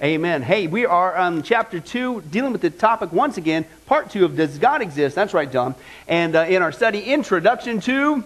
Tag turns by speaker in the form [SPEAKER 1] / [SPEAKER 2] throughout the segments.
[SPEAKER 1] Amen. Hey, we are on chapter 2, dealing with the topic once again, part 2 of Does God Exist? That's right, John. And uh, in our study, Introduction to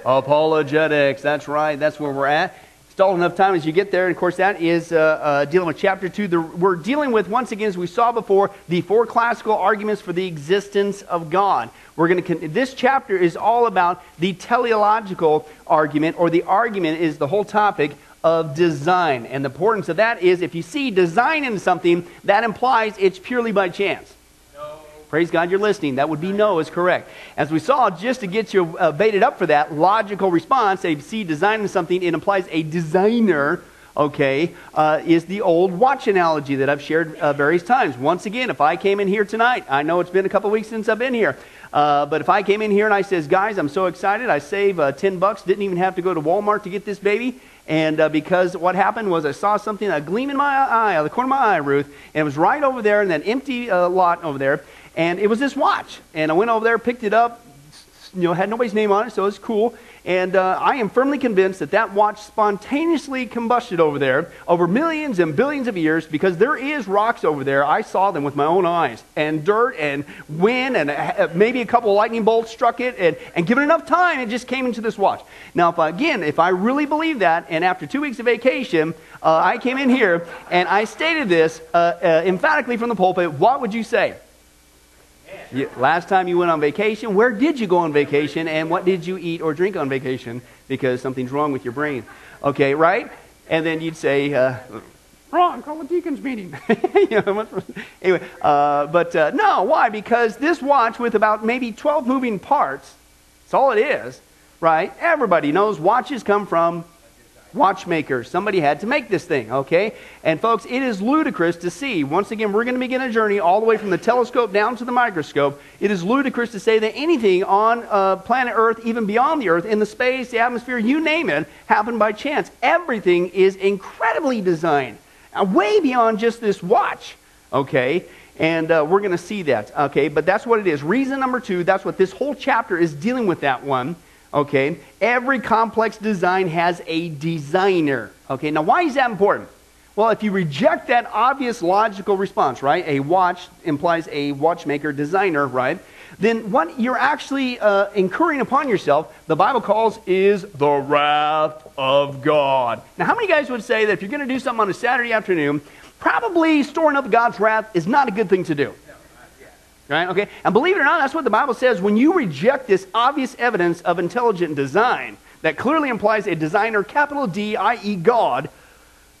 [SPEAKER 1] Apologetics. Apologetics. That's right, that's where we're at. Stall enough time as you get there. And of course, that is uh, uh, dealing with chapter 2. The, we're dealing with, once again, as we saw before, the four classical arguments for the existence of God. We're going to. This chapter is all about the teleological argument, or the argument is the whole topic of design. And the importance of that is if you see design in something, that implies it's purely by chance. No. Praise God, you're listening. That would be no, is correct. As we saw, just to get you uh, baited up for that logical response, if you see design in something, it implies a designer okay, uh, is the old watch analogy that I've shared uh, various times. Once again, if I came in here tonight, I know it's been a couple weeks since I've been here, uh, but if I came in here and I says, guys, I'm so excited, I save uh, 10 bucks, didn't even have to go to Walmart to get this baby. And uh, because what happened was I saw something, a gleam in my eye, out of the corner of my eye, Ruth, and it was right over there in that empty uh, lot over there. And it was this watch. And I went over there, picked it up, you know, had nobody's name on it, so it was cool. And uh, I am firmly convinced that that watch spontaneously combusted over there over millions and billions of years because there is rocks over there. I saw them with my own eyes, and dirt and wind, and uh, maybe a couple lightning bolts struck it. And, and given enough time, it just came into this watch. Now, if again, if I really believe that, and after two weeks of vacation, uh, I came in here and I stated this uh, uh emphatically from the pulpit, what would you say? You, last time you went on vacation, where did you go on vacation and what did you eat or drink on vacation because something's wrong with your brain? Okay, right? And then you'd say, uh, wrong, call a deacon's meeting. anyway, uh, but uh, no, why? Because this watch with about maybe 12 moving parts, that's all it is, right? Everybody knows watches come from watchmakers. Somebody had to make this thing, okay? And folks, it is ludicrous to see. Once again, we're going to begin a journey all the way from the telescope down to the microscope. It is ludicrous to say that anything on uh, planet Earth, even beyond the Earth, in the space, the atmosphere, you name it, happened by chance. Everything is incredibly designed, uh, way beyond just this watch, okay? And uh, we're going to see that, okay? But that's what it is. Reason number two, that's what this whole chapter is dealing with that one Okay? Every complex design has a designer. Okay? Now, why is that important? Well, if you reject that obvious logical response, right? A watch implies a watchmaker designer, right? Then what you're actually uh, incurring upon yourself, the Bible calls is the wrath of God. Now, how many guys would say that if you're going to do something on a Saturday afternoon, probably storing up God's wrath is not a good thing to do? Right? Okay? And believe it or not, that's what the Bible says. When you reject this obvious evidence of intelligent design that clearly implies a designer, capital D, i.e., God,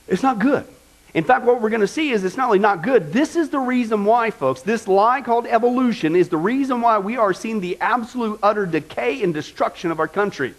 [SPEAKER 1] it's not good. In fact, what we're going to see is it's not only not good, this is the reason why, folks. This lie called evolution is the reason why we are seeing the absolute utter decay and destruction of our country.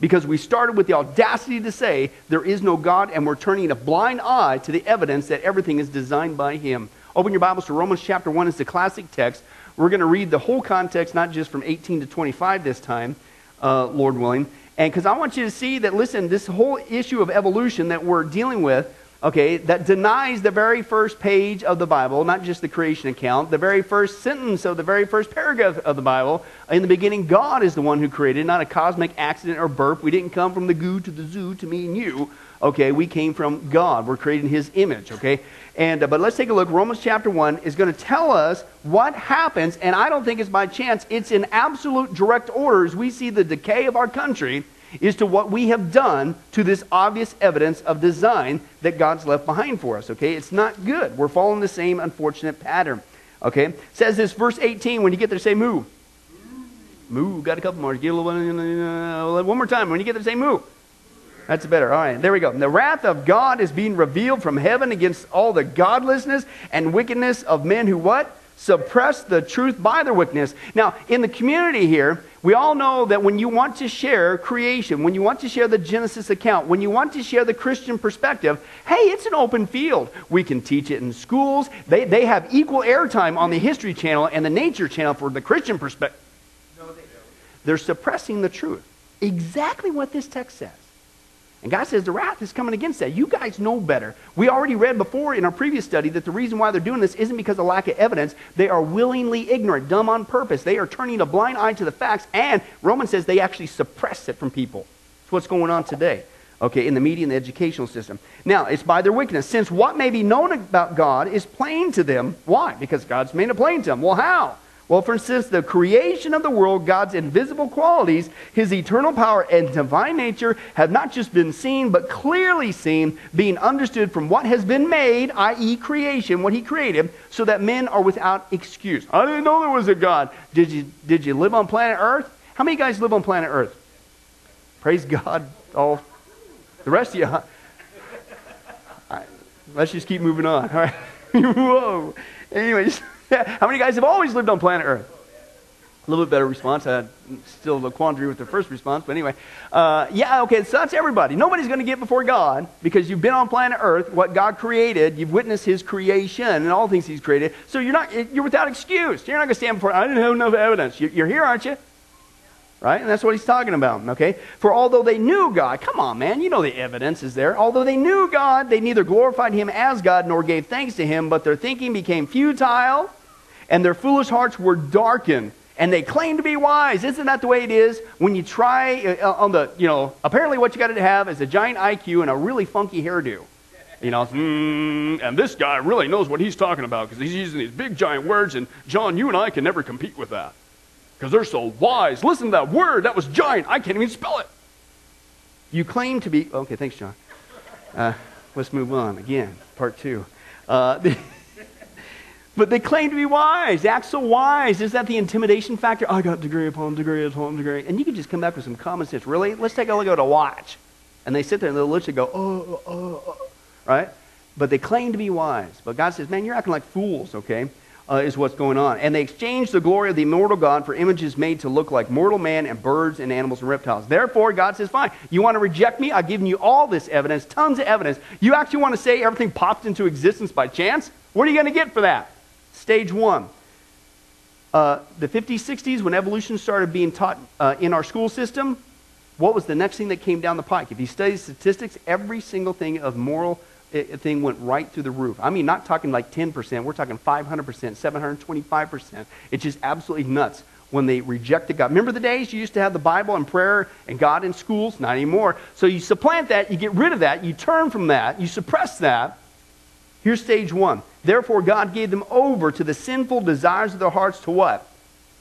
[SPEAKER 1] Because we started with the audacity to say there is no God, and we're turning a blind eye to the evidence that everything is designed by Him. Open your Bibles to Romans chapter 1 is the classic text. We're going to read the whole context, not just from 18 to 25 this time, uh, Lord willing. And because I want you to see that, listen, this whole issue of evolution that we're dealing with, okay, that denies the very first page of the Bible, not just the creation account, the very first sentence of the very first paragraph of the Bible. In the beginning, God is the one who created, not a cosmic accident or burp. We didn't come from the goo to the zoo to me and you. Okay, we came from God. We're created in His image. Okay, and uh, but let's take a look. Romans chapter one is going to tell us what happens, and I don't think it's by chance. It's in absolute direct order as we see the decay of our country is to what we have done to this obvious evidence of design that God's left behind for us. Okay, it's not good. We're following the same unfortunate pattern. Okay, it says this verse 18. When you get there, say moo. Moo. Got a couple more. Get a little uh, one more time. When you get there, say moo. That's better. All right, there we go. The wrath of God is being revealed from heaven against all the godlessness and wickedness of men who what? Suppress the truth by their wickedness. Now, in the community here, we all know that when you want to share creation, when you want to share the Genesis account, when you want to share the Christian perspective, hey, it's an open field. We can teach it in schools. They, they have equal airtime on the History Channel and the Nature Channel for the Christian perspective. No, they don't. They're suppressing the truth. Exactly what this text says. And God says the wrath is coming against that. You guys know better. We already read before in our previous study that the reason why they're doing this isn't because of lack of evidence. They are willingly ignorant, dumb on purpose. They are turning a blind eye to the facts, and Romans says they actually suppress it from people. That's what's going on today. okay, in the media and the educational system. Now, it's by their wickedness. Since what may be known about God is plain to them. Why? Because God's made it plain to them. Well, how? Well, for instance, the creation of the world, God's invisible qualities, his eternal power, and divine nature have not just been seen, but clearly seen, being understood from what has been made, i.e., creation, what he created, so that men are without excuse. I didn't know there was a God. Did you, did you live on planet Earth? How many guys live on planet Earth? Praise God. All the rest of you. Huh? Right, let's just keep moving on. All right. Whoa. Anyways. How many guys have always lived on planet Earth? A little bit better response. I still a quandary with the first response, but anyway. Uh, yeah, okay, so that's everybody. Nobody's going to get before God because you've been on planet Earth, what God created. You've witnessed His creation and all the things He's created. So you're not, you're without excuse. You're not going to stand before, I didn't have enough evidence. You're here, aren't you? Right? And that's what he's talking about, okay? For although they knew God, come on, man, you know the evidence is there. Although they knew God, they neither glorified him as God nor gave thanks to him, but their thinking became futile and their foolish hearts were darkened and they claim to be wise. Isn't that the way it is when you try uh, on the, you know, apparently what you got to have is a giant IQ and a really funky hairdo. You know, mm, and this guy really knows what he's talking about because he's using these big giant words, and John, you and I can never compete with that because they're so wise. Listen to that word, that was giant. I can't even spell it. You claim to be, okay, thanks, John. Uh, let's move on again, part two. Uh, But they claim to be wise. They act so wise. Is that the intimidation factor? I got degree upon degree upon degree. And you can just come back with some common sense. Really? Let's take a look at a watch. And they sit there and they'll literally go, oh, oh, oh, right? But they claim to be wise. But God says, man, you're acting like fools, okay? Uh, is what's going on. And they exchange the glory of the immortal God for images made to look like mortal man and birds and animals and reptiles. Therefore, God says, fine, you want to reject me? I've given you all this evidence, tons of evidence. You actually want to say everything popped into existence by chance? What are you going to get for that? Stage one. Uh, the 50s, 60s, when evolution started being taught uh, in our school system, what was the next thing that came down the pike? If you study statistics, every single thing of moral thing went right through the roof. I mean, not talking like 10%, we're talking 500%, 725%. It's just absolutely nuts when they rejected God. Remember the days you used to have the Bible and prayer and God in schools? Not anymore. So you supplant that, you get rid of that, you turn from that, you suppress that. Here's stage one Therefore, God gave them over to the sinful desires of their hearts to what?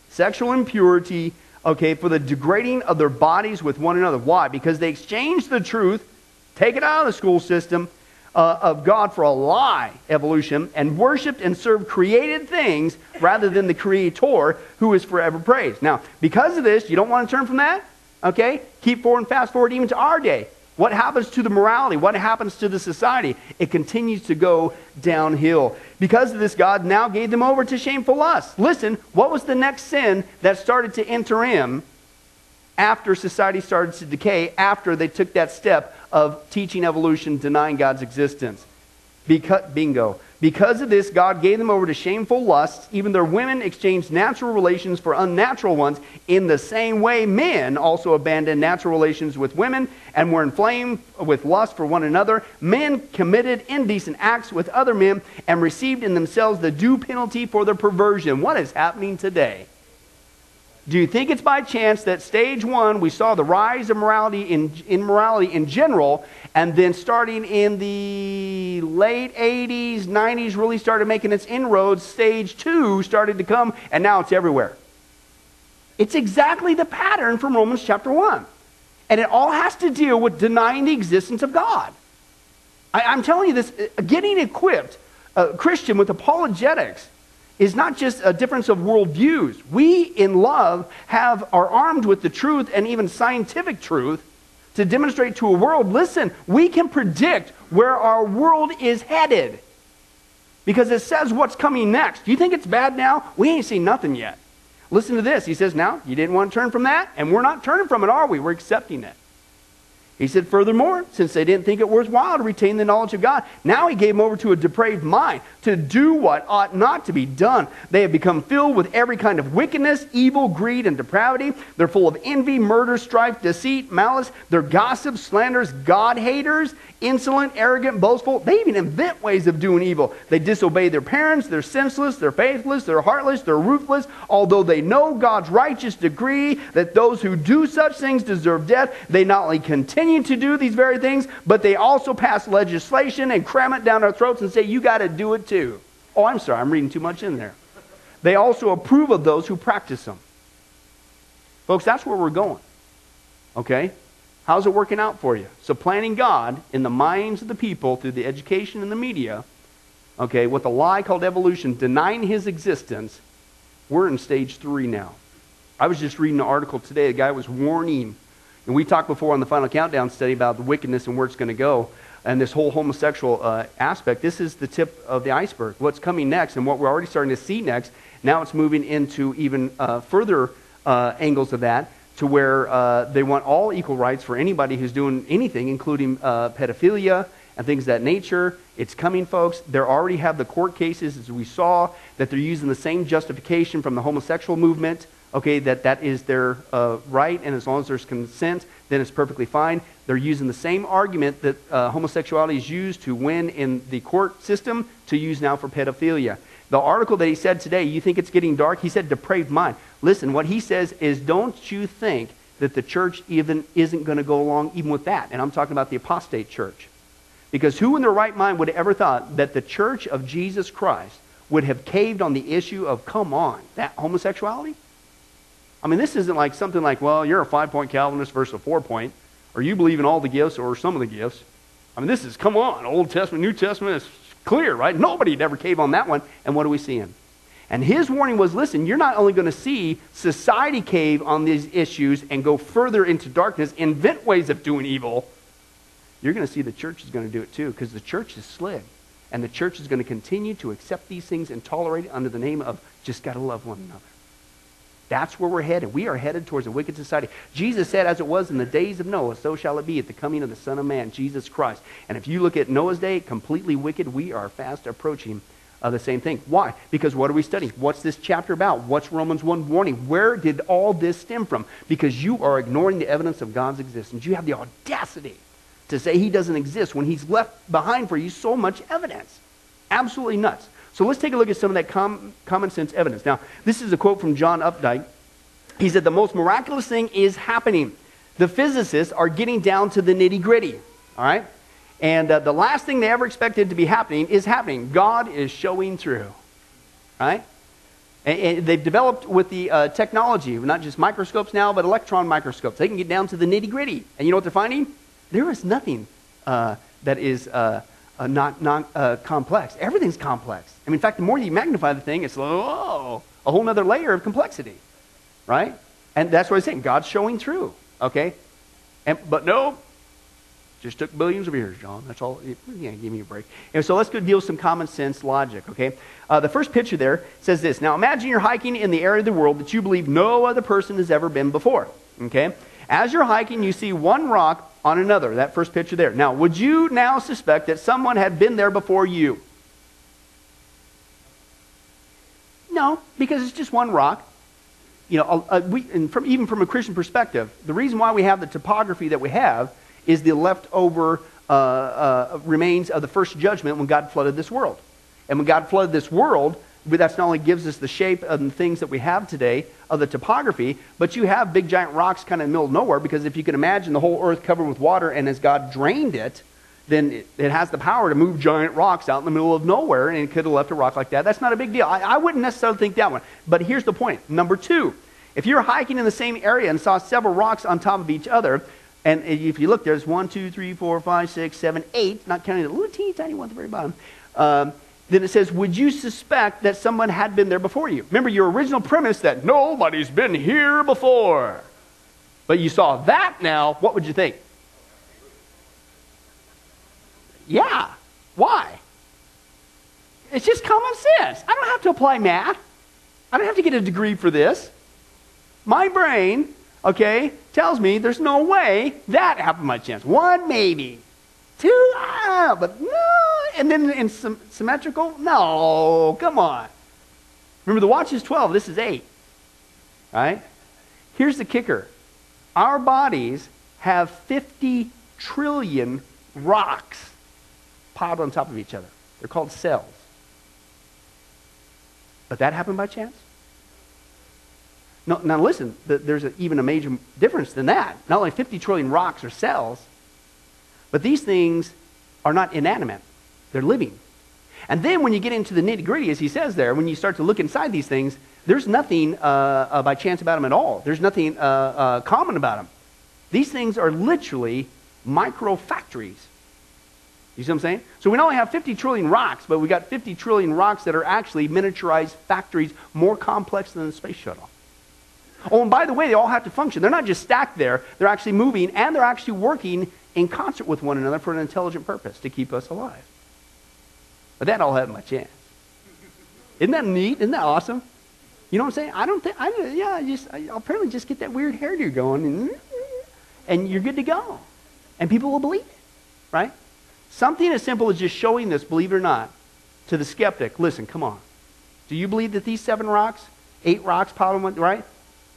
[SPEAKER 1] Sexual impurity, okay, for the degrading of their bodies with one another. Why? Because they exchanged the truth, take it out of the school system, uh, of God for a lie, evolution, and worshiped and served created things rather than the Creator who is forever praised. Now, because of this, you don't want to turn from that, okay? Keep forward and fast forward even to our day. What happens to the morality? What happens to the society? It continues to go downhill. Because of this, God now gave them over to shameful lust. Listen, what was the next sin that started to enter in after society started to decay, after they took that step of teaching evolution, denying God's existence? Because, bingo. Because of this, God gave them over to shameful lusts. Even their women exchanged natural relations for unnatural ones. In the same way, men also abandoned natural relations with women and were inflamed with lust for one another. Men committed indecent acts with other men and received in themselves the due penalty for their perversion. What is happening today? Do you think it's by chance that stage one, we saw the rise of morality in immorality in general, and then starting in the late 80s, 90s, really started making its inroads, stage two started to come, and now it's everywhere? It's exactly the pattern from Romans chapter 1. And it all has to deal with denying the existence of God. I, am telling you this, uh, getting equipped, a Christian, with apologetics is not just a difference of worldviews. We, in love, have are armed with the truth and even scientific truth to demonstrate to a world listen, we can predict where our world is headed because it says what's coming next. Do you think it's bad now? We ain't seen nothing yet. Listen to this. He says, Now, you didn't want to turn from that, and we're not turning from it, are we? We're accepting it. He said, furthermore, since they didn't think it worthwhile to retain the knowledge of God, now he gave them over to a depraved mind to do what ought not to be done. They have become filled with every kind of wickedness, evil, greed, and depravity. They're full of envy, murder, strife, deceit, malice. They're gossips, slanderers, God haters, insolent, arrogant, boastful. They even invent ways of doing evil. They disobey their parents. They're senseless. They're faithless. They're heartless. They're ruthless. Although they know God's righteous decree that those who do such things deserve death, they not only continue to do these very things, but they also pass legislation and cram it down our throats and say, you got to do it too. Oh, I'm sorry, I'm reading too much in there. They also approve of those who practice them. Folks, that's where we're going. Okay? How's it working out for you? Supplanting God in the minds of the people through the education and the media, okay, with a lie called evolution, denying his existence, we're in stage three now. I was just reading an article today. A guy was warning, and we talked before on the Final Countdown study about the wickedness and where it's going to go, and this whole homosexual uh, aspect. This is the tip of the iceberg. What's coming next, and what we're already starting to see next, now it's moving into even uh, further uh, angles of that to where uh, they want all equal rights for anybody who's doing anything, including uh, pedophilia and things that nature. It's coming, folks. They already have the court cases, as we saw, that they're using the same justification from the homosexual movement. Okay, that that is their uh, right, and as long as there's consent, then it's perfectly fine. They're using the same argument that uh, homosexuality is used to win in the court system to use now for pedophilia. The article that he said today, you think it's getting dark? He said depraved mind. Listen, what he says is don't you think that the church even isn't going to go along even with that? And I'm talking about the apostate church. Because who in their right mind would have ever thought that the church of Jesus Christ would have caved on the issue of, come on, that homosexuality? I mean, this isn't like something like, well, you're a five point Calvinist versus a four point, or you believe in all the gifts or some of the gifts. I mean, this is, come on, Old Testament, New Testament, clear, right? Nobody'd ever cave on that one. And what are we seeing? And his warning was listen, you're not only going to see society cave on these issues and go further into darkness, invent ways of doing evil, you're going to see the church is going to do it too because the church is slid. And the church is going to continue to accept these things and tolerate it under the name of just got to love one another. That's where we're headed. We are headed towards a wicked society. Jesus said, as it was in the days of Noah, so shall it be at the coming of the Son of Man, Jesus Christ. And if you look at Noah's day, completely wicked, we are fast approaching uh, the same thing. Why? Because what are we studying? What's this chapter about? What's Romans 1 warning? Where did all this stem from? Because you are ignoring the evidence of God's existence. You have the audacity to say he doesn't exist when he's left behind for you so much evidence. Absolutely nuts. So let's take a look at some of that com- common sense evidence. Now, this is a quote from John Updike. He said, The most miraculous thing is happening. The physicists are getting down to the nitty gritty. All right? And uh, the last thing they ever expected to be happening is happening. God is showing through. Right? And, and they've developed with the uh, technology, not just microscopes now, but electron microscopes. They can get down to the nitty gritty. And you know what they're finding? There is nothing uh, that is uh, not, not uh, complex. Everything's complex. I mean, in fact, the more you magnify the thing, it's oh, a whole other layer of complexity, right? And that's what I'm saying. God's showing through, okay? And, but no, just took billions of years, John. That's all. Yeah, give me a break. And so let's go deal with some common sense logic, okay? Uh, the first picture there says this. Now imagine you're hiking in the area of the world that you believe no other person has ever been before, okay? As you're hiking, you see one rock on another. That first picture there. Now, would you now suspect that someone had been there before you? No, because it's just one rock. You know, we, and from, even from a Christian perspective, the reason why we have the topography that we have is the leftover uh, uh, remains of the first judgment when God flooded this world. And when God flooded this world, that's not only gives us the shape and things that we have today of the topography, but you have big giant rocks kind of in the middle of nowhere because if you can imagine the whole earth covered with water and as God drained it, then it, it has the power to move giant rocks out in the middle of nowhere and it could have left a rock like that. That's not a big deal. I, I wouldn't necessarily think that one. But here's the point. Number two, if you're hiking in the same area and saw several rocks on top of each other, and if you look, there's one, two, three, four, five, six, seven, eight, not counting the little teeny tiny one at the very bottom. Um, then it says, Would you suspect that someone had been there before you? Remember your original premise that nobody's been here before. But you saw that now, what would you think? Yeah. Why? It's just common sense. I don't have to apply math. I don't have to get a degree for this. My brain, okay, tells me there's no way that happened by chance. One, maybe. Two, ah, but no, and then in symmetrical? No, come on. Remember, the watch is 12, this is 8. Right? Here's the kicker our bodies have 50 trillion rocks piled on top of each other. They're called cells. But that happened by chance? No, now listen, there's a, even a major difference than that. Not only 50 trillion rocks or cells, But these things are not inanimate, they're living. And then when you get into the nitty gritty, as he says there, when you start to look inside these things, there's nothing uh, uh, by chance about them at all. There's nothing uh, uh common about them. These things are literally micro factories. You see what I'm saying? So we not only have 50 trillion rocks, but we got 50 trillion rocks that are actually miniaturized factories more complex than the space shuttle. Oh, and by the way, they all have to function. They're not just stacked there, they're actually moving and they're actually working in concert with one another for an intelligent purpose to keep us alive. But that all had my chance. Isn't that neat? Isn't that awesome? You know what I'm saying? I don't think, I, yeah, I just, I apparently just get that weird hairdo going and, and you're good to go. And people will believe it, right? Something as simple as just showing this, believe it or not, to the skeptic. Listen, come on. Do you believe that these seven rocks, eight rocks, piled right?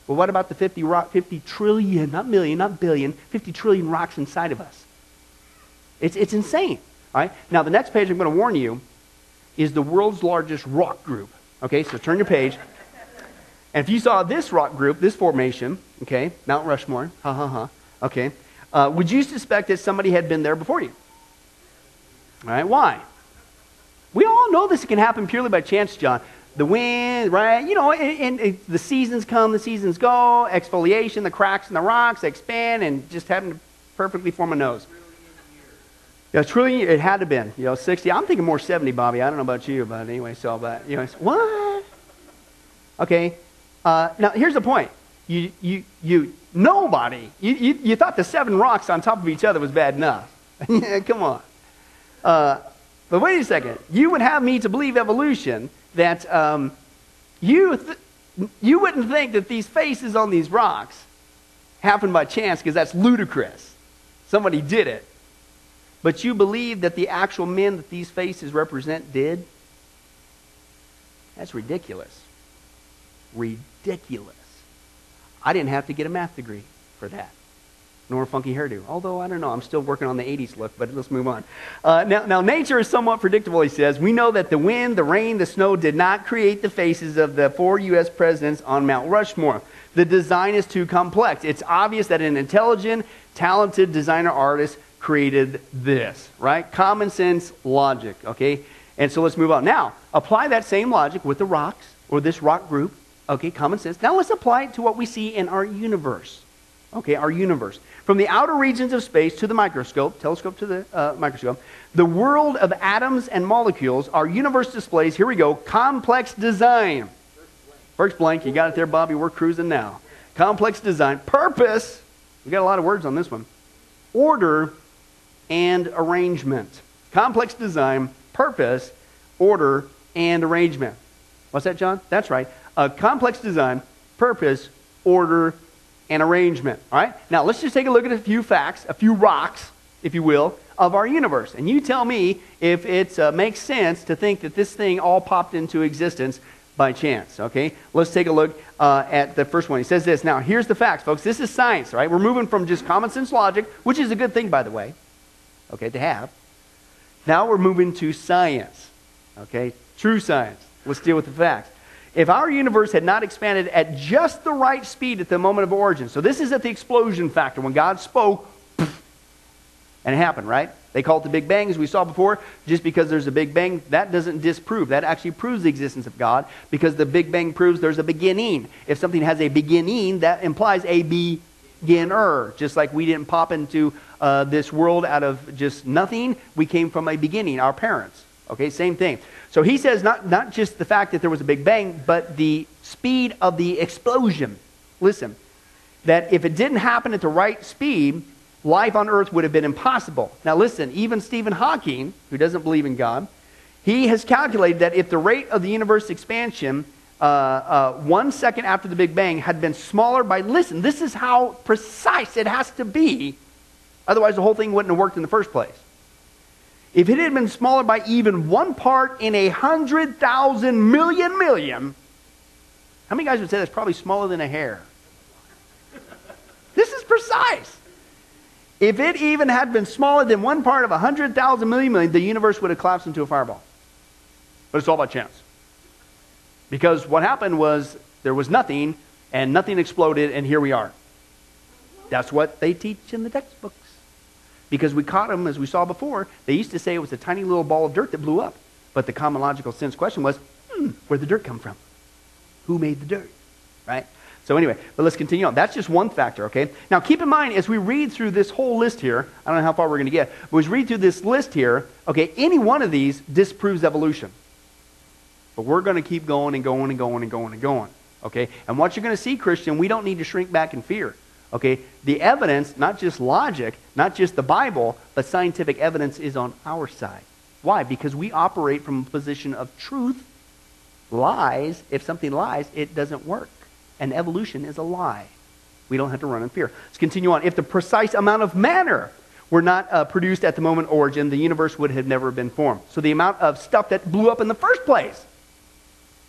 [SPEAKER 1] Well, what about the 50, rock, 50 trillion, not million, not billion, 50 trillion rocks inside of us? It's, it's insane. Right? Now, the next page I'm going to warn you is the world's largest rock group. Okay, so turn your page. And if you saw this rock group, this formation, okay, Mount Rushmore, ha ha ha, okay, uh, would you suspect that somebody had been there before you? All right, why? We all know this can happen purely by chance, John. The wind, right? You know, and, and, the seasons come, the seasons go, exfoliation, the cracks in the rocks expand, and just happen to perfectly form a nose. Yeah, truly, it had to have been, you know, 60. I'm thinking more 70, Bobby. I don't know about you, but anyway, so, but, you know, what? Okay. Uh, now, here's the point. You, you, you, nobody, you, you, you thought the seven rocks on top of each other was bad enough. Yeah, come on. Uh, but wait a second. You would have me to believe evolution that um, you, th- you wouldn't think that these faces on these rocks happened by chance because that's ludicrous. Somebody did it. But you believe that the actual men that these faces represent did? That's ridiculous. Ridiculous. I didn't have to get a math degree for that nor a funky hairdo. Although, I don't know, I'm still working on the 80s look, but let's move on. Uh, now, now, nature is somewhat predictable, he says. We know that the wind, the rain, the snow did not create the faces of the four U.S. presidents on Mount Rushmore. The design is too complex. It's obvious that an intelligent, talented designer artist created this, right? Common sense logic, okay? And so let's move on. Now, apply that same logic with the rocks or this rock group, okay? Common sense. Now let's apply it to what we see in our universe, okay? Our universe. From the outer regions of space to the microscope, telescope to the uh, microscope, the world of atoms and molecules, our universe displays, here we go, complex design. First blank, you got it there, Bobby. We're cruising now. Complex design. Purpose, we got a lot of words on this one. Order and arrangement. Complex design, purpose, order, and arrangement. What's that, John? That's right. A complex design, purpose, order, and arrangement. All right? Now, let's just take a look at a few facts, a few rocks, if you will, of our universe. And you tell me if it uh, makes sense to think that this thing all popped into existence by chance. Okay? Let's take a look uh, at the first one. He says this. Now, here's the facts, folks. This is science, right? We're moving from just common sense logic, which is a good thing, by the way, okay, to have. Now we're moving to science, okay? True science. Let's deal with the facts if our universe had not expanded at just the right speed at the moment of origin, so this is at the explosion factor, when God spoke, and it happened, right? They call it the Big Bang, as we saw before. Just because there's a Big Bang, that doesn't disprove. That actually proves the existence of God because the Big Bang proves there's a beginning. If something has a beginning, that implies a beginner. Just like we didn't pop into uh, this world out of just nothing, we came from a beginning, our parents. Okay, same thing. So he says not, not just the fact that there was a big bang, but the speed of the explosion. Listen, that if it didn't happen at the right speed, life on earth would have been impossible. Now, listen, even Stephen Hawking, who doesn't believe in God, he has calculated that if the rate of the universe expansion uh, uh, one second after the Big Bang had been smaller by, listen, this is how precise it has to be. Otherwise, the whole thing wouldn't have worked in the first place. If it had been smaller by even one part in a hundred thousand million million, how many guys would say that's probably smaller than a hair? this is precise. If it even had been smaller than one part of a hundred thousand million million, the universe would have collapsed into a fireball. But it's all by chance. Because what happened was there was nothing, and nothing exploded, and here we are. That's what they teach in the textbooks. Because we caught them, as we saw before, they used to say it was a tiny little ball of dirt that blew up. But the common logical sense question was, hmm, where'd the dirt come from? Who made the dirt? Right? So anyway, but let's continue on. That's just one factor, okay? Now keep in mind, as we read through this whole list here, I don't know how far we're going to get, but as we read through this list here, okay, any one of these disproves evolution. But we're going to keep going and going and going and going and going, okay? And what you're going to see, Christian, we don't need to shrink back in fear, okay? The evidence, not just logic, not just the Bible, but scientific evidence is on our side. Why? Because we operate from a position of truth. Lies, if something lies, it doesn't work and evolution is a lie. We don't have to run in fear. Let's continue on. If the precise amount of matter were not uh, produced at the moment of origin, the universe would have never been formed. So the amount of stuff that blew up in the first place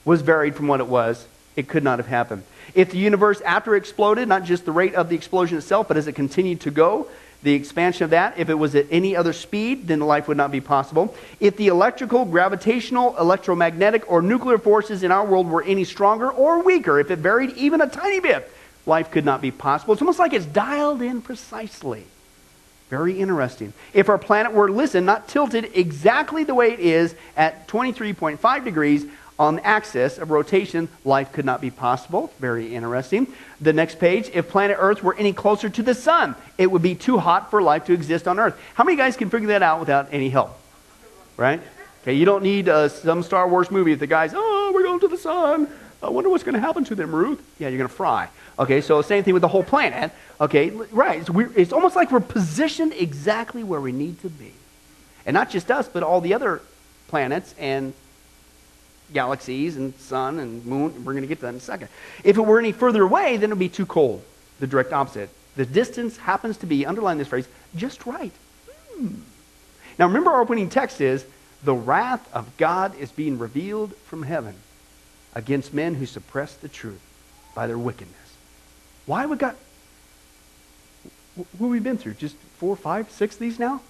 [SPEAKER 1] was varied from what it was. It could not have happened. If the universe, after it exploded, not just the rate of the explosion itself, but as it continued to go, the expansion of that, if it was at any other speed, then life would not be possible. If the electrical, gravitational, electromagnetic, or nuclear forces in our world were any stronger or weaker, if it varied even a tiny bit, life could not be possible. It's almost like it's dialed in precisely. Very interesting. If our planet were, listen, not tilted exactly the way it is at 23.5 degrees, on the axis of rotation, life could not be possible. Very interesting. The next page, if planet Earth were any closer to the sun, it would be too hot for life to exist on Earth. How many guys can figure that out without any help? Right? Okay, you don't need uh, some Star Wars movie if the guy's, oh, we're going to the sun. I wonder what's going to happen to them, Ruth. Yeah, you're going to fry. Okay, so same thing with the whole planet. Okay, right. It's, it's almost like we're positioned exactly where we need to be. And not just us, but all the other planets and galaxies and sun and moon. We're going to get to that in a second. If it were any further away, then it would be too cold. The direct opposite. The distance happens to be, underline this phrase, just right. Hmm. Now remember our opening text is, the wrath of God is being revealed from heaven against men who suppress the truth by their wickedness. Why would God... Have we been through? Just four, five, six of these now?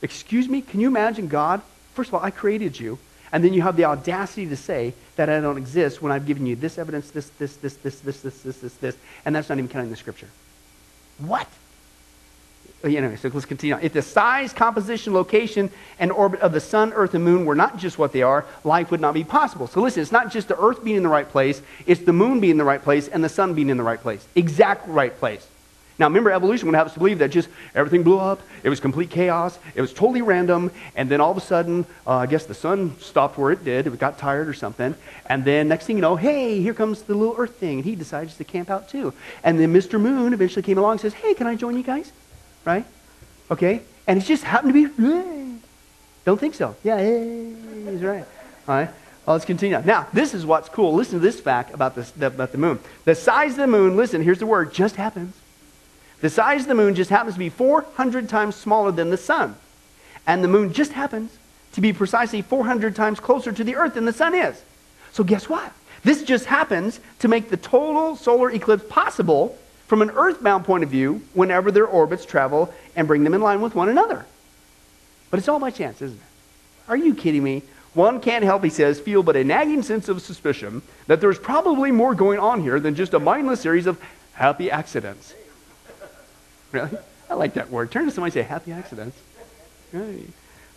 [SPEAKER 1] Excuse me? Can you imagine God? First of all, I created you. And then you have the audacity to say that I don't exist when I've given you this evidence, this, this, this, this, this, this, this, this, this, and that's not even counting the scripture. What? Anyway, so let's continue on. If the size, composition, location, and orbit of the sun, earth, and moon were not just what they are, life would not be possible. So listen, it's not just the earth being in the right place, it's the moon being in the right place and the sun being in the right place. Exact right place. Now, remember, evolution would have us believe that just everything blew up, it was complete chaos, it was totally random, and then all of a sudden, uh, I guess the sun stopped where it did, it got tired or something, and then next thing you know, hey, here comes the little Earth thing, and he decides to camp out too. And then Mr. Moon eventually came along and says, hey, can I join you guys? Right? Okay? And it just happened to be, don't think so. Yeah, he's right. All right? Well, let's continue. Now, this is what's cool. Listen to this fact about, this, about the moon. The size of the moon, listen, here's the word, just happens. The size of the moon just happens to be 400 times smaller than the sun. And the moon just happens to be precisely 400 times closer to the earth than the sun is. So guess what? This just happens to make the total solar eclipse possible from an earthbound point of view whenever their orbits travel and bring them in line with one another. But it's all by chance, isn't it? Are you kidding me? One can't help, he says, feel but a nagging sense of suspicion that there's probably more going on here than just a mindless series of happy accidents. Really? I like that word. Turn to somebody and say, happy accidents.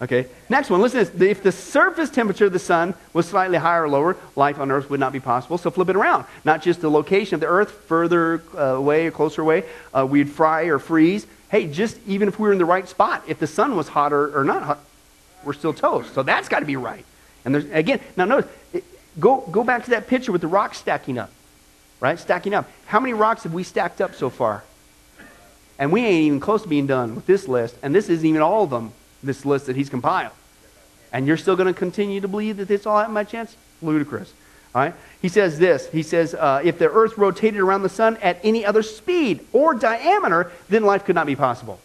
[SPEAKER 1] Okay, next one. Listen this. If the surface temperature of the sun was slightly higher or lower, life on Earth would not be possible. So flip it around. Not just the location of the Earth, further uh, away or closer away, uh, we'd fry or freeze. Hey, just even if we were in the right spot, if the sun was hotter or not hot, we're still toast. So that's got to be right. And there's, again, now notice, it, go, go back to that picture with the rocks stacking up. Right? Stacking up. How many rocks have we stacked up so far? And we ain't even close to being done with this list. And this isn't even all of them, this list that he's compiled. And you're still going to continue to believe that this all happened by chance? Ludicrous. All right? He says this. He says, uh, if the earth rotated around the sun at any other speed or diameter, then life could not be possible.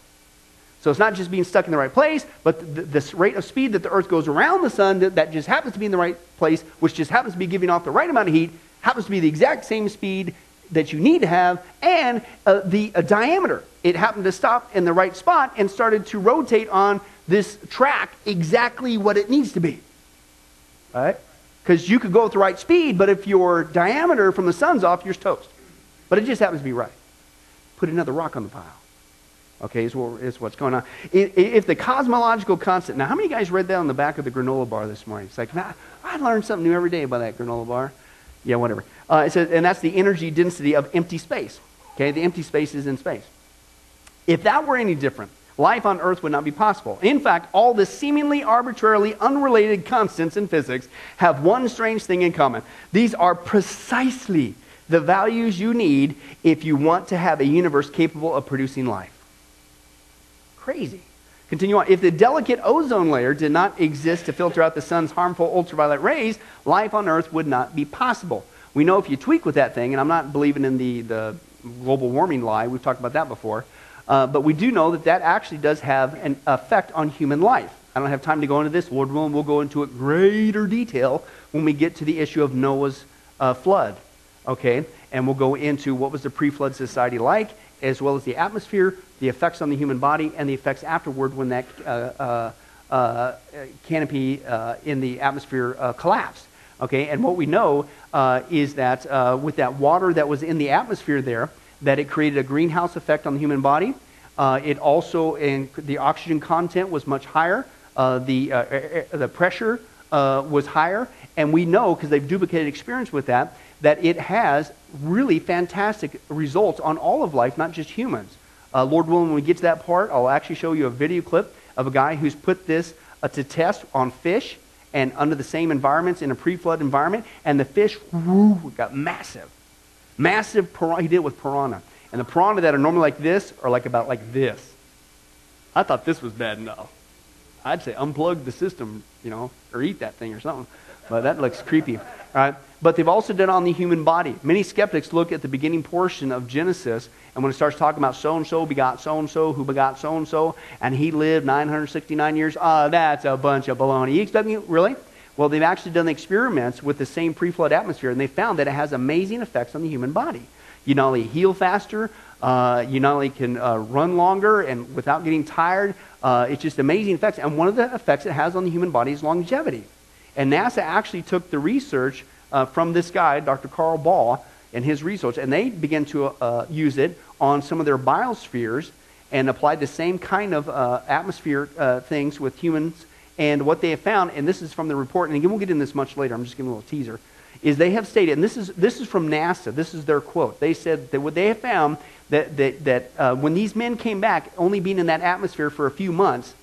[SPEAKER 1] So it's not just being stuck in the right place, but this rate of speed that the earth goes around the sun that, that just happens to be in the right place, which just happens to be giving off the right amount of heat, happens to be the exact same speed that you need to have, and uh, the uh, diameter. It happened to stop in the right spot and started to rotate on this track exactly what it needs to be. Right? Because you could go at the right speed, but if your diameter from the sun's off, you're toast. But it just happens to be right. Put another rock on the pile. Okay, is, what, is what's going on. If the cosmological constant, now how many guys read that on the back of the granola bar this morning? It's like, nah, I learned something new every day about that granola bar. Yeah, whatever. Uh, it says, and that's the energy density of empty space. Okay, the empty space is in space. If that were any different, life on Earth would not be possible. In fact, all the seemingly arbitrarily unrelated constants in physics have one strange thing in common. These are precisely the values you need if you want to have a universe capable of producing life. Crazy. Continue on. If the delicate ozone layer did not exist to filter out the sun's harmful ultraviolet rays, life on Earth would not be possible. We know if you tweak with that thing, and I'm not believing in the, the global warming lie, we've talked about that before, uh, but we do know that that actually does have an effect on human life. I don't have time to go into this. Lord willing, we'll go into it greater detail when we get to the issue of Noah's uh, flood. Okay? And we'll go into what was the pre flood society like, as well as the atmosphere, the effects on the human body, and the effects afterward when that uh, uh, uh canopy uh, in the atmosphere collapsed. Okay? And what we know is that with that water that was in the atmosphere there, that it created a greenhouse effect on the human body. Uh, it also, in, the oxygen content was much higher. Uh, the, uh, the pressure uh, was higher. And we know, because they've duplicated experience with that, that it has really fantastic results on all of life, not just humans. Uh, Lord willing, when we get to that part, I'll actually show you a video clip of a guy who's put this uh, to test on fish and under the same environments in a pre-flood environment, and the fish whoo, got massive. Massive piranha. He did it with piranha. And the piranha that are normally like this are like about like this. I thought this was bad enough. I'd say unplug the system, you know, or eat that thing or something. But that looks creepy. All right? But they've also done it on the human body. Many skeptics look at the beginning portion of Genesis, and when it starts talking about so and so begot so and so, who begot so and so, and he lived 969 years, ah, oh, that's a bunch of baloney. You expect me, really? Well, they've actually done the experiments with the same pre flood atmosphere, and they found that it has amazing effects on the human body. You not only heal faster, uh, you not only can uh, run longer and without getting tired. Uh, it's just amazing effects. And one of the effects it has on the human body is longevity. And NASA actually took the research uh, from this guy, Dr. Carl Baugh, and his research, and they began to uh, use it on some of their biospheres and applied the same kind of uh, atmosphere things with humans. And what they have found, and this is from the report, and again, we'll get into this much later, I'm just giving a little teaser, is they have stated, and this is, this is from NASA, this is their quote. They said that what they have found that, that, that uh, when these men came back, only being in that atmosphere for a few months,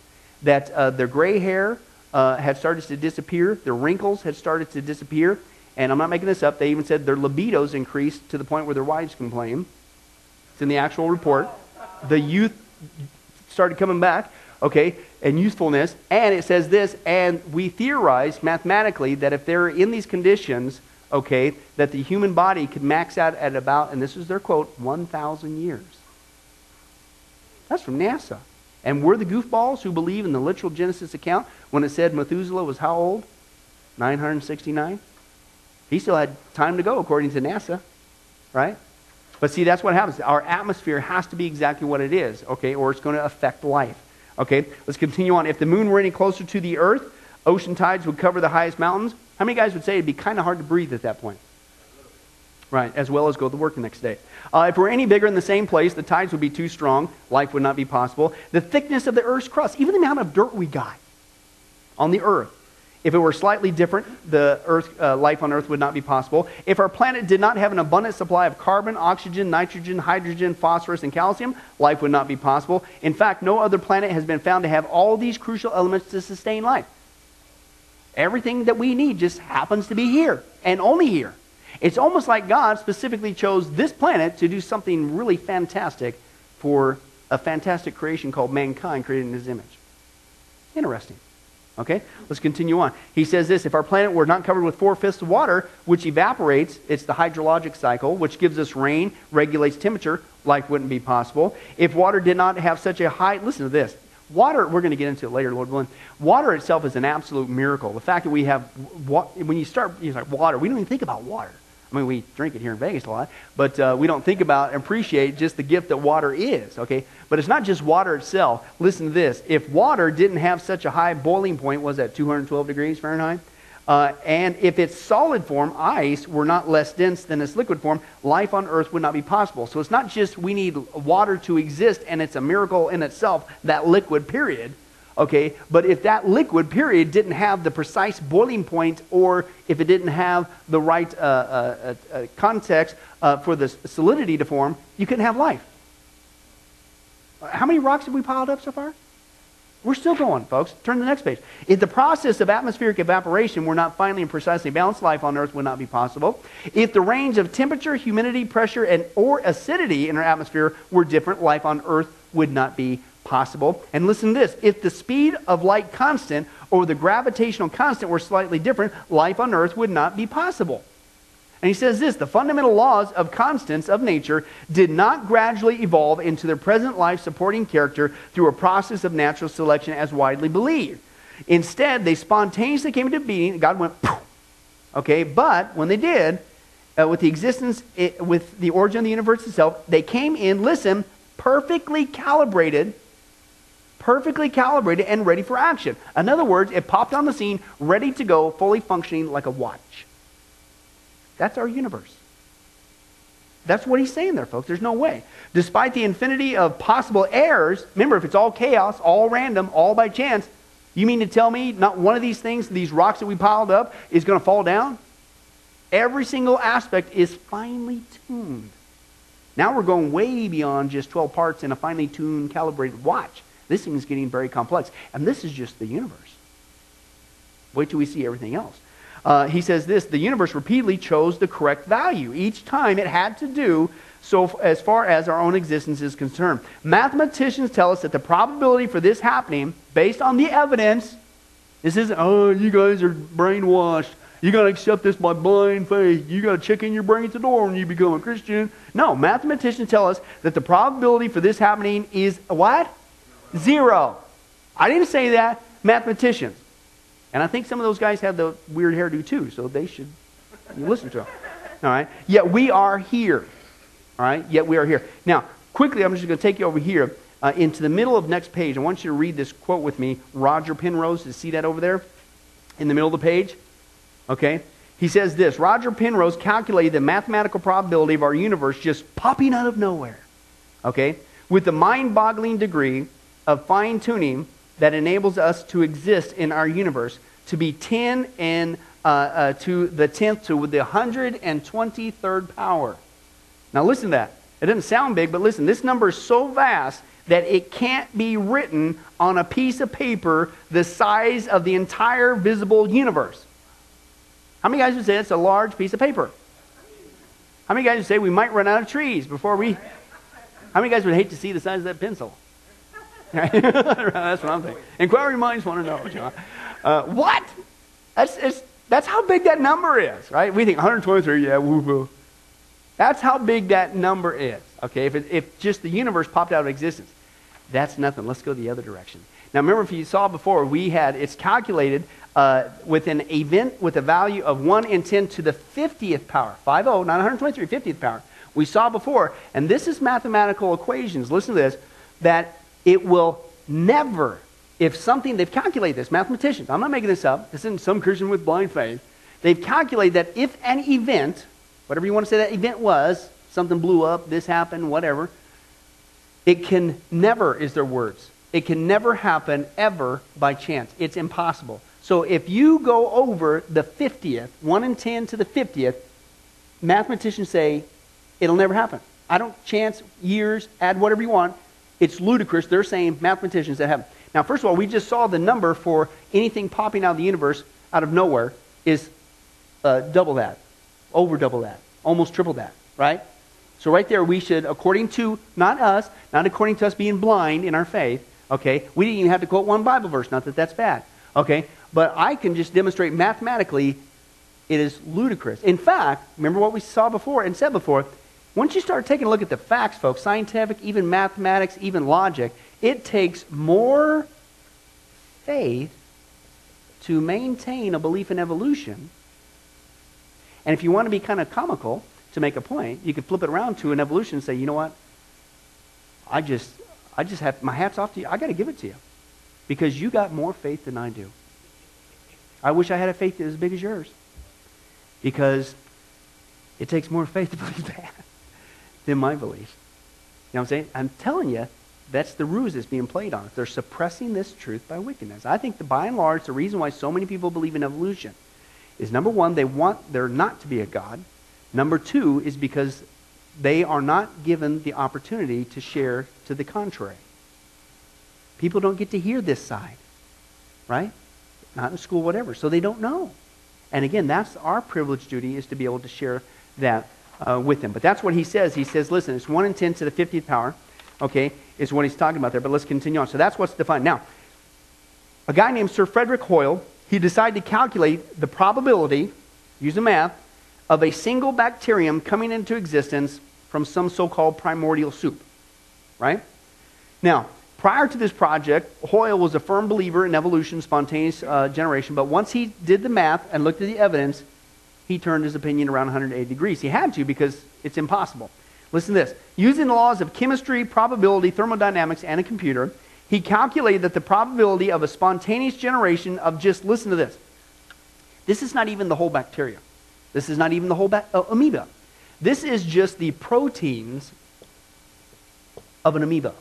[SPEAKER 1] that uh, their gray hair uh, had started to disappear, their wrinkles had started to disappear, and I'm not making this up, they even said their libidos increased to the point where their wives complain. It's in the actual report. The youth started coming back. Okay, and usefulness. And it says this, and we theorize mathematically that if they're in these conditions, okay, that the human body could max out at about, and this is their quote, 1,000 years. That's from NASA. And we're the goofballs who believe in the literal Genesis account when it said Methuselah was how old? 969? He still had time to go, according to NASA, right? But see, that's what happens. Our atmosphere has to be exactly what it is, okay, or it's going to affect life. Okay, let's continue on. If the moon were any closer to the earth, ocean tides would cover the highest mountains. How many guys would say it'd be kind of hard to breathe at that point? Right, as well as go to work the next day. Uh, if we're any bigger in the same place, the tides would be too strong. Life would not be possible. The thickness of the earth's crust, even the amount of dirt we got on the earth, if it were slightly different, the earth, uh, life on Earth would not be possible. If our planet did not have an abundant supply of carbon, oxygen, nitrogen, hydrogen, phosphorus, and calcium, life would not be possible. In fact, no other planet has been found to have all these crucial elements to sustain life. Everything that we need just happens to be here, and only here. It's almost like God specifically chose this planet to do something really fantastic for a fantastic creation called mankind created in his image. Interesting. Okay, let's continue on. He says this if our planet were not covered with four fifths of water, which evaporates, it's the hydrologic cycle, which gives us rain, regulates temperature, life wouldn't be possible. If water did not have such a high, listen to this. Water, we're going to get into it later, Lord willing. Water itself is an absolute miracle. The fact that we have, when you start, you like water, we don't even think about water. I mean, we drink it here in Vegas a lot, but uh, we don't think about and appreciate just the gift that water is, okay? But it's not just water itself. Listen to this. If water didn't have such a high boiling point, was that 212 degrees Fahrenheit? Uh, and if its solid form, ice, were not less dense than its liquid form, life on earth would not be possible. So it's not just we need water to exist and it's a miracle in itself, that liquid period. Okay, but if that liquid period didn't have the precise boiling point or if it didn't have the right uh, uh, uh, uh context uh, for the solidity to form, you couldn't have life. How many rocks have we piled up so far? We're still going, folks. Turn to the next page. If the process of atmospheric evaporation were not finally and precisely balanced, life on Earth would not be possible. If the range of temperature, humidity, pressure, and or acidity in our atmosphere were different, life on Earth would not be possible. And listen to this. If the speed of light constant or the gravitational constant were slightly different, life on Earth would not be possible. And he says this the fundamental laws of constants of nature did not gradually evolve into their present life supporting character through a process of natural selection as widely believed. Instead, they spontaneously came into being. God went, Poof. okay, but when they did, uh, with the existence, it, with the origin of the universe itself, they came in, listen, perfectly calibrated, perfectly calibrated and ready for action. In other words, it popped on the scene, ready to go, fully functioning like a watch. That's our universe. That's what he's saying there, folks. There's no way. Despite the infinity of possible errors, remember, if it's all chaos, all random, all by chance, you mean to tell me not one of these things, these rocks that we piled up, is going to fall down? Every single aspect is finely tuned. Now we're going way beyond just 12 parts in a finely tuned, calibrated watch. This thing is getting very complex. And this is just the universe. Wait till we see everything else. Uh, he says this the universe repeatedly chose the correct value. Each time it had to do so as far as our own existence is concerned. Mathematicians tell us that the probability for this happening, based on the evidence, this isn't, oh, you guys are brainwashed. You got to accept this by blind faith. You got to check in your brain at the door when you become a Christian. No, mathematicians tell us that the probability for this happening is what? Zero. I didn't say that. Mathematicians. And I think some of those guys have the weird hairdo too, so they should listen to them. All right? Yet we are here. All right? Yet we are here. Now, quickly, I'm just going to take you over here uh, into the middle of next page. I want you to read this quote with me. Roger Penrose, you see that over there in the middle of the page? Okay? He says this Roger Penrose calculated the mathematical probability of our universe just popping out of nowhere. Okay? With the mind boggling degree of fine tuning that enables us to exist in our universe to be 10 and uh, uh, to the 10th to the 123rd power. Now listen to that. It doesn't sound big, but listen, this number is so vast that it can't be written on a piece of paper the size of the entire visible universe. How many guys would say it's a large piece of paper? How many guys would say we might run out of trees before we. How many guys would hate to see the size of that pencil? That's what I'm thinking. Inquiry minds want to know, John. Uh, what? That's, that's how big that number is, right? We think 123, yeah, woo woo. That's how big that number is, okay? If, it, if just the universe popped out of existence, that's nothing. Let's go the other direction. Now, remember, if you saw before, we had, it's calculated uh, with an event with a value of 1 in 10 to the 50th power. 50, not 123, 50th power. We saw before, and this is mathematical equations. Listen to this, that it will never, if something, they've calculated this, mathematicians, I'm not making this up, this isn't some Christian with blind faith. They've calculated that if an event, whatever you want to say that event was, something blew up, this happened, whatever, it can never, is their words, it can never happen ever by chance. It's impossible. So if you go over the 50th, 1 in 10 to the 50th, mathematicians say it'll never happen. I don't chance years, add whatever you want. It's ludicrous. They're saying mathematicians that have. Now, first of all, we just saw the number for anything popping out of the universe out of nowhere is uh, double that, over double that, almost triple that, right? So right there, we should, according to not us, not according to us being blind in our faith, okay? We didn't even have to quote one Bible verse. Not that that's bad, okay? But I can just demonstrate mathematically it is ludicrous. In fact, remember what we saw before and said before. Once you start taking a look at the facts, folks, scientific, even mathematics, even logic, it takes more faith to maintain a belief in evolution. And if you want to be kind of comical to make a point, you could flip it around to an evolution and say, you know what? I just, I just have my hats off to you. I got to give it to you because you got more faith than I do. I wish I had a faith as big as yours. Because it takes more faith to believe that than my belief. You know what I'm saying? I'm telling you, that's the ruse that's being played on us. They're suppressing this truth by wickedness. I think that by and large, the reason why so many people believe in evolution is number one, they want there not to be a God. Number two is because they are not given the opportunity to share to the contrary. People don't get to hear this side, right? Not in school, whatever. So they don't know. And again, that's our privileged duty is to be able to share that uh, with them. But that's what he says. He says, listen, it's 1 in 10 to the 50th power, okay, is what he's talking about there. But let's continue on. So that's what's defined. Now, a guy named Sir Frederick Hoyle, he decided to calculate the probability, using math, of a single bacterium coming into existence from some so called primordial soup. Right? Now, prior to this project, Hoyle was a firm believer in evolution, spontaneous uh, generation, but once he did the math and looked at the evidence, he turned his opinion around 180 degrees. He had to because it's impossible. Listen to this. Using the laws of chemistry, probability, thermodynamics, and a computer, he calculated that the probability of a spontaneous generation of just, listen to this. This is not even the whole bacteria. This is not even the whole ba- uh, amoeba. This is just the proteins of an amoeba.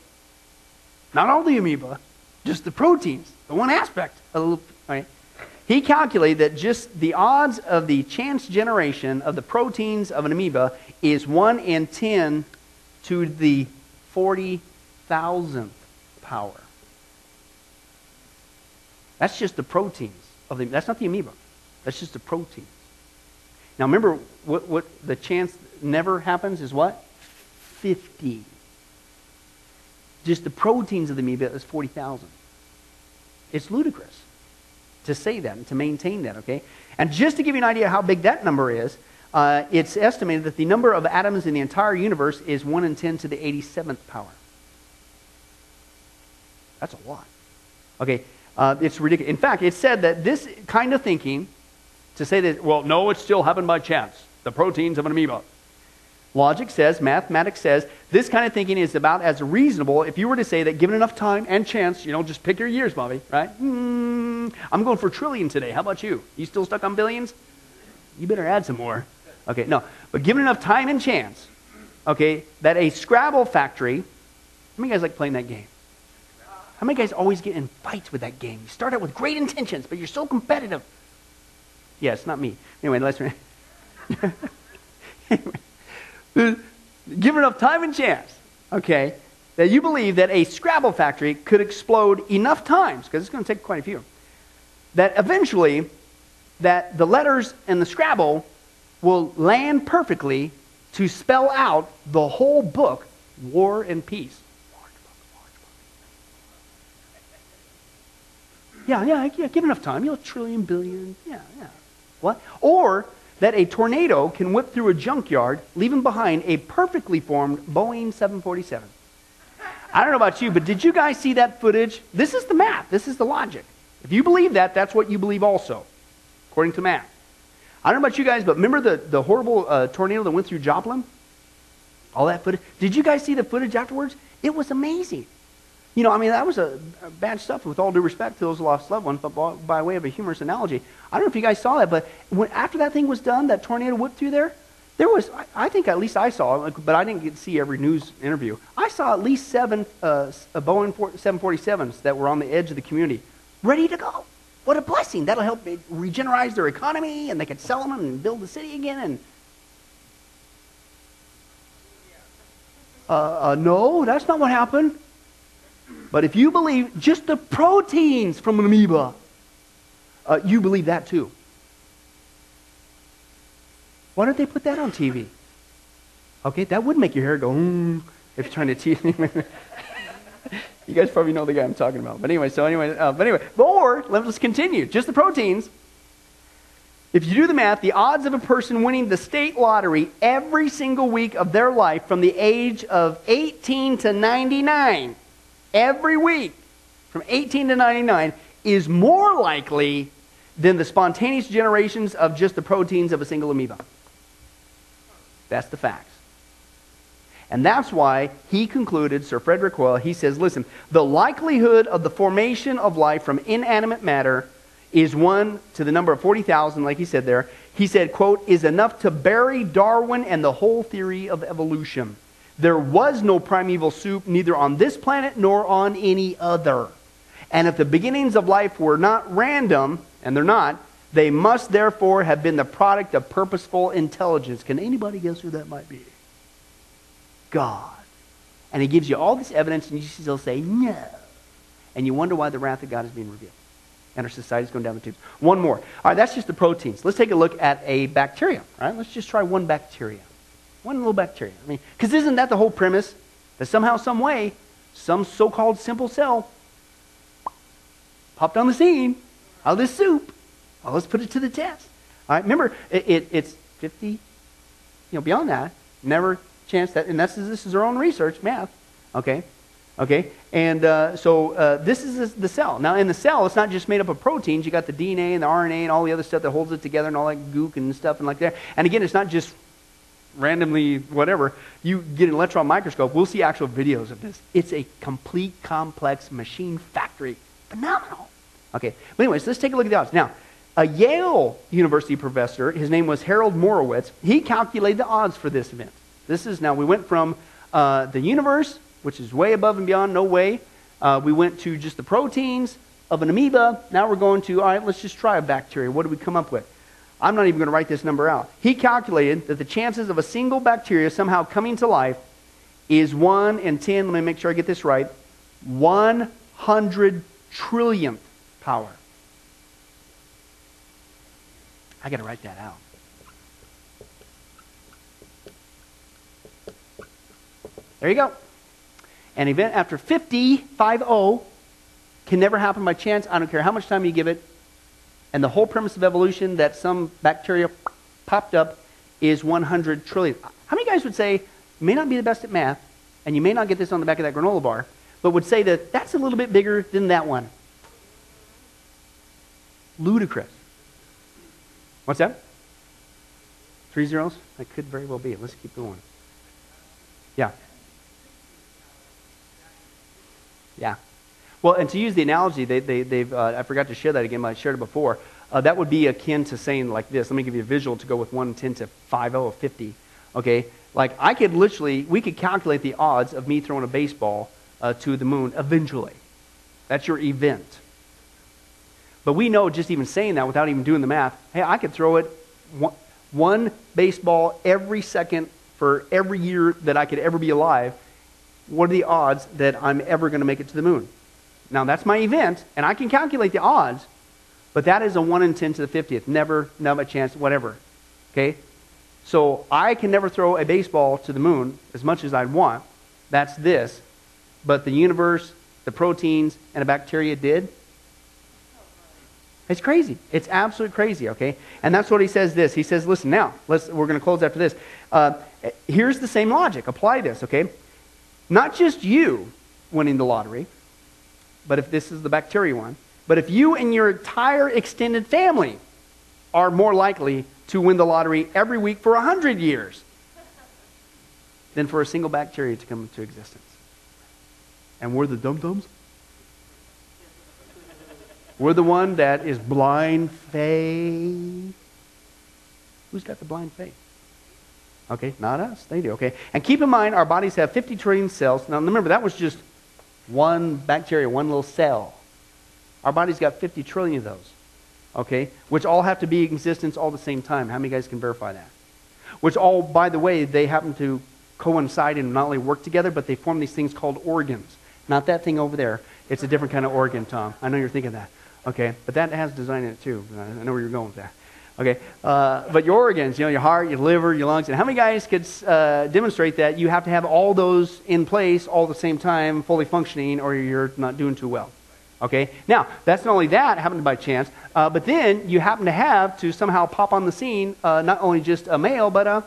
[SPEAKER 1] Not all the amoeba, just the proteins, the one aspect. Of, right? He calculated that just the odds of the chance generation of the proteins of an amoeba is 1 in 10 to the 40,000th power. That's just the proteins of the that's not the amoeba. That's just the proteins. Now remember what, what the chance never happens is what? 50. Just the proteins of the amoeba is 40,000. It's ludicrous to say that and to maintain that, okay? And just to give you an idea how big that number is, uh, it's estimated that the number of atoms in the entire universe is 1 in 10 to the 87th power. That's a lot. Okay, uh, it's ridiculous. In fact, it's said that this kind of thinking, to say that, well, no, it still happened by chance, the proteins of an amoeba. Logic says, mathematics says, this kind of thinking is about as reasonable if you were to say that given enough time and chance, you know, just pick your years, Bobby, right? Mm, I'm going for trillion today. How about you? You still stuck on billions? You better add some more. Okay, no. But given enough time and chance, okay, that a Scrabble factory, how many guys like playing that game? How many guys always get in fights with that game? You start out with great intentions, but you're so competitive. Yeah, it's not me. Anyway, let's. anyway. Give enough time and chance, okay, that you believe that a Scrabble factory could explode enough times, because it's going to take quite a few, that eventually that the letters in the Scrabble will land perfectly to spell out the whole book, War and Peace. Yeah, yeah, yeah, give enough time. You know, trillion, billion, yeah, yeah. What? Or that a tornado can whip through a junkyard, leaving behind a perfectly formed Boeing 747. I don't know about you, but did you guys see that footage? This is the math. This is the logic. If you believe that, that's what you believe also, according to math. I don't know about you guys, but remember the, the horrible uh, tornado that went through Joplin? All that footage. Did you guys see the footage afterwards? It was amazing. You know, I mean, that was a, a, bad stuff with all due respect to those lost loved ones, but by, by, way of a humorous analogy, I don't know if you guys saw that, but when, after that thing was done, that tornado whipped through there, there was, I, I think at least I saw, but I didn't get to see every news interview. I saw at least seven uh, Boeing 747s that were on the edge of the community, ready to go. What a blessing. That'll help regenerate their economy, and they could sell them and build the city again. And uh, uh, no, that's not what happened. But if you believe just the proteins from an amoeba, uh, you believe that too. Why don't they put that on TV? Okay, that would make your hair go, mm, if you're trying to teach. you guys probably know the guy I'm talking about. But anyway, so anyway, uh, but anyway, or let's continue. Just the proteins. If you do the math, the odds of a person winning the state lottery every single week of their life from the age of 18 to 99 every week from 18 to 99 is more likely than the spontaneous generations of just the proteins of a single amoeba. That's the facts. And that's why he concluded, Sir Frederick Hoyle, he says, listen, the likelihood of the formation of life from inanimate matter is one to the number of 40,000, like he said there. He said, quote, is enough to bury Darwin and the whole theory of evolution. There was no primeval soup, neither on this planet nor on any other. And if the beginnings of life were not random, and they're not, they must therefore have been the product of purposeful intelligence. Can anybody guess who that might be? God. And he gives you all this evidence, and you still say, no. And you wonder why the wrath of God is being revealed. And our society is going down the tubes. One more. All right, that's just the proteins. Let's take a look at a bacteria. All right, let's just try one bacteria. One little bacteria. I mean, because isn't that the whole premise? That somehow, some way, some so-called simple cell popped on the scene out of this soup. Well, let's put it to the test. All right, remember, it, it, it's 50, you know, beyond that, never chance that, and that's, this is our own research, math, okay? Okay, and uh, so uh, this is the cell. Now, in the cell, it's not just made up of proteins. You got the DNA and the RNA and all the other stuff that holds it together and all that gook and stuff and like that. And again, it's not just randomly whatever. You get an electron microscope, we'll see actual videos of this. It's a complete complex machine factory. Phenomenal. Okay, but anyways, let's take a look at the odds. Now, a Yale University professor, his name was Harold Morowitz, he calculated the odds for this event. This is now, we went from uh, the universe, which is way above and beyond, no way. Uh, we went to just the proteins of an amoeba. Now we're going to, all right, let's just try a bacteria. What do we come up with? I'm not even going to write this number out. He calculated that the chances of a single bacteria somehow coming to life is 1 in 10, let me make sure I get this right, 100 trillionth power. I got to write that out. There you go. An event after 50, 5 can never happen by chance. I don't care how much time you give it. And the whole premise of evolution that some bacteria popped up is 100 trillion. How many guys would say, may not be the best at math, and you may not get this on the back of that granola bar, but would say that that's a little bit bigger than that one? Ludicrous. What's that? Three zeros? That could very well be. Let's keep going. Yeah. Yeah. Well, and to use the analogy, they, they, they've, uh, I forgot to share that again, but I shared it before. Uh, that would be akin to saying like this. Let me give you a visual to go with 110 to 50 or 50. Okay? Like, I could literally, we could calculate the odds of me throwing a baseball uh, to the moon eventually. That's your event. But we know just even saying that without even doing the math, hey, I could throw it one, one baseball every second for every year that I could ever be alive. What are the odds that I'm ever going to make it to the moon? Now, that's my event, and I can calculate the odds, but that is a 1 in 10 to the 50th. Never, never a chance, whatever. Okay? So I can never throw a baseball to the moon as much as I'd want. That's this. But the universe, the proteins, and a bacteria did. It's crazy. It's absolutely crazy, okay? And that's what he says this. He says, listen, now, let's, we're going to close after this. Uh, here's the same logic. Apply this, okay? Not just you winning the lottery, but if this is the bacteria one, but if you and your entire extended family are more likely to win the lottery every week for 100 years than for a single bacteria to come into existence. And we're the dum dums? We're the one that is blind faith. Who's got the blind faith? Okay, not us. They do. Okay. And keep in mind, our bodies have 50 trillion cells. Now, remember, that was just one bacteria, one little cell. Our body's got 50 trillion of those, okay? Which all have to be in existence all at the same time. How many guys can verify that? Which all, by the way, they happen to coincide and not only work together, but they form these things called organs. Not that thing over there. It's a different kind of organ, Tom. I know you're thinking that. Okay, but that has design in it too. I know where you're going with that. Okay, uh, but your organs, you know, your heart, your liver, your lungs, and how many guys could uh, demonstrate that you have to have all those in place all the same time, fully functioning, or you're not doing too well? Okay, now that's not only that happened by chance, uh, but then you happen to have to somehow pop on the scene uh, not only just a male but a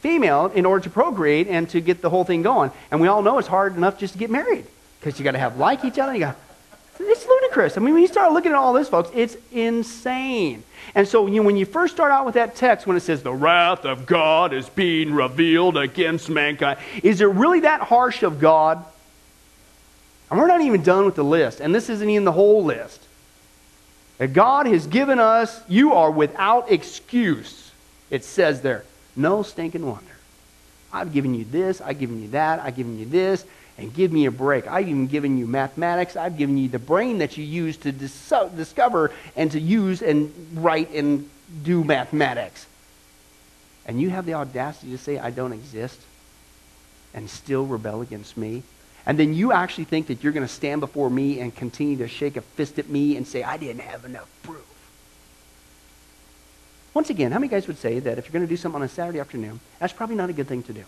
[SPEAKER 1] female in order to procreate and to get the whole thing going. And we all know it's hard enough just to get married because you got to have like each other. You got it's ludicrous. I mean, when you start looking at all this, folks, it's insane. And so you know, when you first start out with that text, when it says, the wrath of God is being revealed against mankind, is it really that harsh of God? And we're not even done with the list. And this isn't even the whole list. God has given us, you are without excuse. It says there, no stinking wonder. I've given you this, I've given you that, I've given you this, and give me a break. I've even given you mathematics. I've given you the brain that you use to dis- discover and to use and write and do mathematics. And you have the audacity to say, I don't exist, and still rebel against me. And then you actually think that you're going to stand before me and continue to shake a fist at me and say, I didn't have enough proof. Once again, how many guys would say that if you're going to do something on a Saturday afternoon, that's probably not a good thing to do?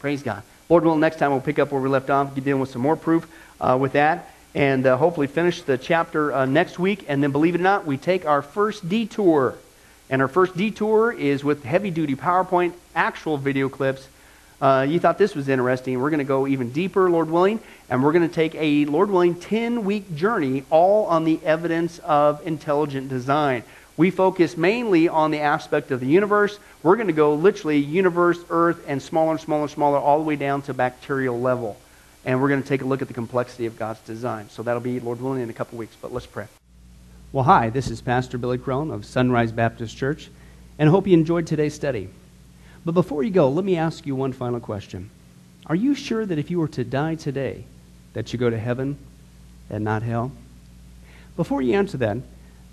[SPEAKER 1] Praise God. Lord willing, next time we'll pick up where we left off, get dealing with some more proof uh, with that, and uh, hopefully finish the chapter uh, next week. And then, believe it or not, we take our first detour. And our first detour is with heavy duty PowerPoint, actual video clips. Uh, you thought this was interesting. We're going to go even deeper, Lord willing, and we're going to take a, Lord willing, 10 week journey all on the evidence of intelligent design. We focus mainly on the aspect of the universe. We're going to go literally universe, earth, and smaller and smaller and smaller, all the way down to bacterial level. And we're going to take a look at the complexity of God's design. So that'll be, Lord willing, in a couple weeks. But let's pray. Well, hi, this is Pastor Billy Crone of Sunrise Baptist Church, and I hope you enjoyed today's study. But before you go, let me ask you one final question. Are you sure that if you were to die today, that you go to heaven and not hell? Before you answer that,